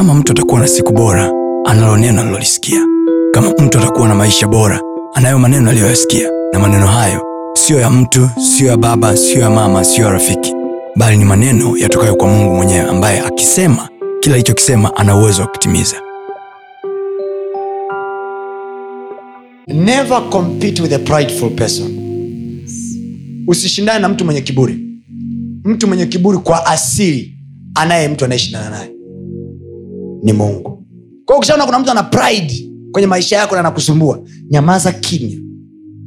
kama mtu atakuwa na siku bora, analo neno alilolisikia. Kama mtu atakuwa na maisha bora, anayo maneno aliyoyasikia, na maneno hayo siyo ya mtu, siyo ya baba, siyo ya mama, siyo ya rafiki, bali ni maneno yatokayo kwa Mungu mwenyewe, ambaye akisema kila alichokisema ana uwezo wa kutimiza. never compete with a prideful person. Usishindane na mtu mwenye kiburi. Mtu mwenye kiburi kwa asili anaye mtu anayeshindana naye ni mungu. Kwao ukishaona kuna mtu ana pride kwenye maisha yako na anakusumbua nyamaza kimya.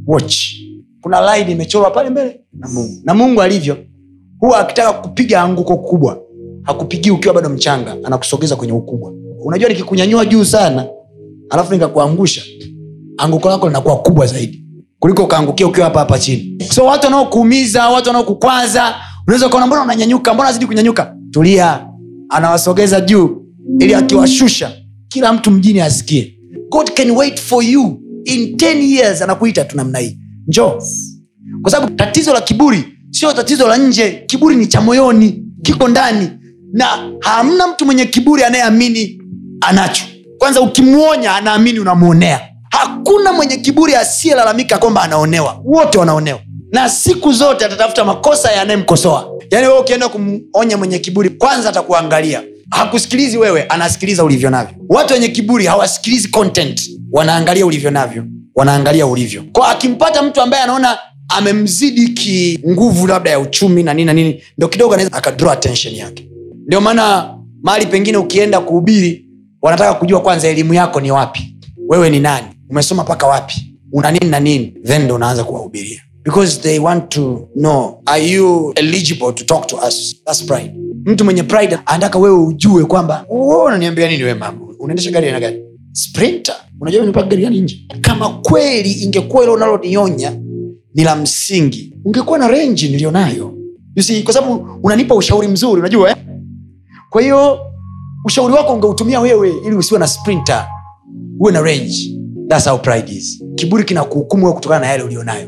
Watch. Kuna line imechorwa pale mbele na mungu. Na mungu alivyo huwa akitaka kupiga anguko kubwa hakupigii ukiwa bado mchanga anakusogeza kwenye ukubwa. Unajua nikikunyanyua juu sana alafu nikakuangusha anguko lako linakuwa kubwa zaidi kuliko ukaangukia ukiwa hapa hapa chini. So watu wanaokuumiza watu wanaokukwaza unaweza ukaona mbona unanyanyuka mbona azidi kunyanyuka? Tulia. Anawasogeza juu ili akiwashusha kila mtu mjini asikie. God can wait for you in 10 years anakuita tu namna hii. Njo kwa sababu tatizo la kiburi sio tatizo la nje. Kiburi ni cha moyoni kiko ndani. Na hamna mtu mwenye kiburi anayeamini anacho. Kwanza ukimwonya anaamini unamwonea hakuna mwenye kiburi asiyelalamika kwamba anaonewa. Wote wanaonewa. Na siku zote atatafuta makosa ya yaani we ukienda kumonya mwenye kiburi kwanza atakuangalia hakusikilizi wewe anasikiliza ulivyo navyo. Watu wenye kiburi hawasikilizi content. Wanaangalia ulivyo navyo. Wanaangalia ulivyo. Kwa akimpata mtu ambaye anaona amemzidi ki labda ya uchumi na nini na nini ndo kidogo anaweza akadraw attention yake. Ndio maana mahali pengine ukienda kuhubiri wanataka kujua kwanza elimu yako ni wapi? Wewe ni nani? Umesoma mpaka wapi? Una nini na nini? Then ndo unaanza kuwahubiria. Because they want to know are you eligible to talk to us? That's pride mtu mwenye pride anataka wewe ujue kwamba "Oh, unaniambia nini we mama? Unaendesha gari aina gani? Sprinter. Unajua nimepaka gari gani nje? Kama kweli ingekuwa ilo unalonionya ni la msingi. Ungekuwa na renji niliyonayo see, kwa sababu unanipa ushauri mzuri unajua eh? kwa hiyo ushauri wako ungeutumia wewe ili usiwe na sprinter. Uwe na range. That's how pride is. Kiburi kinakuhukumu kutokana na yale ulionayo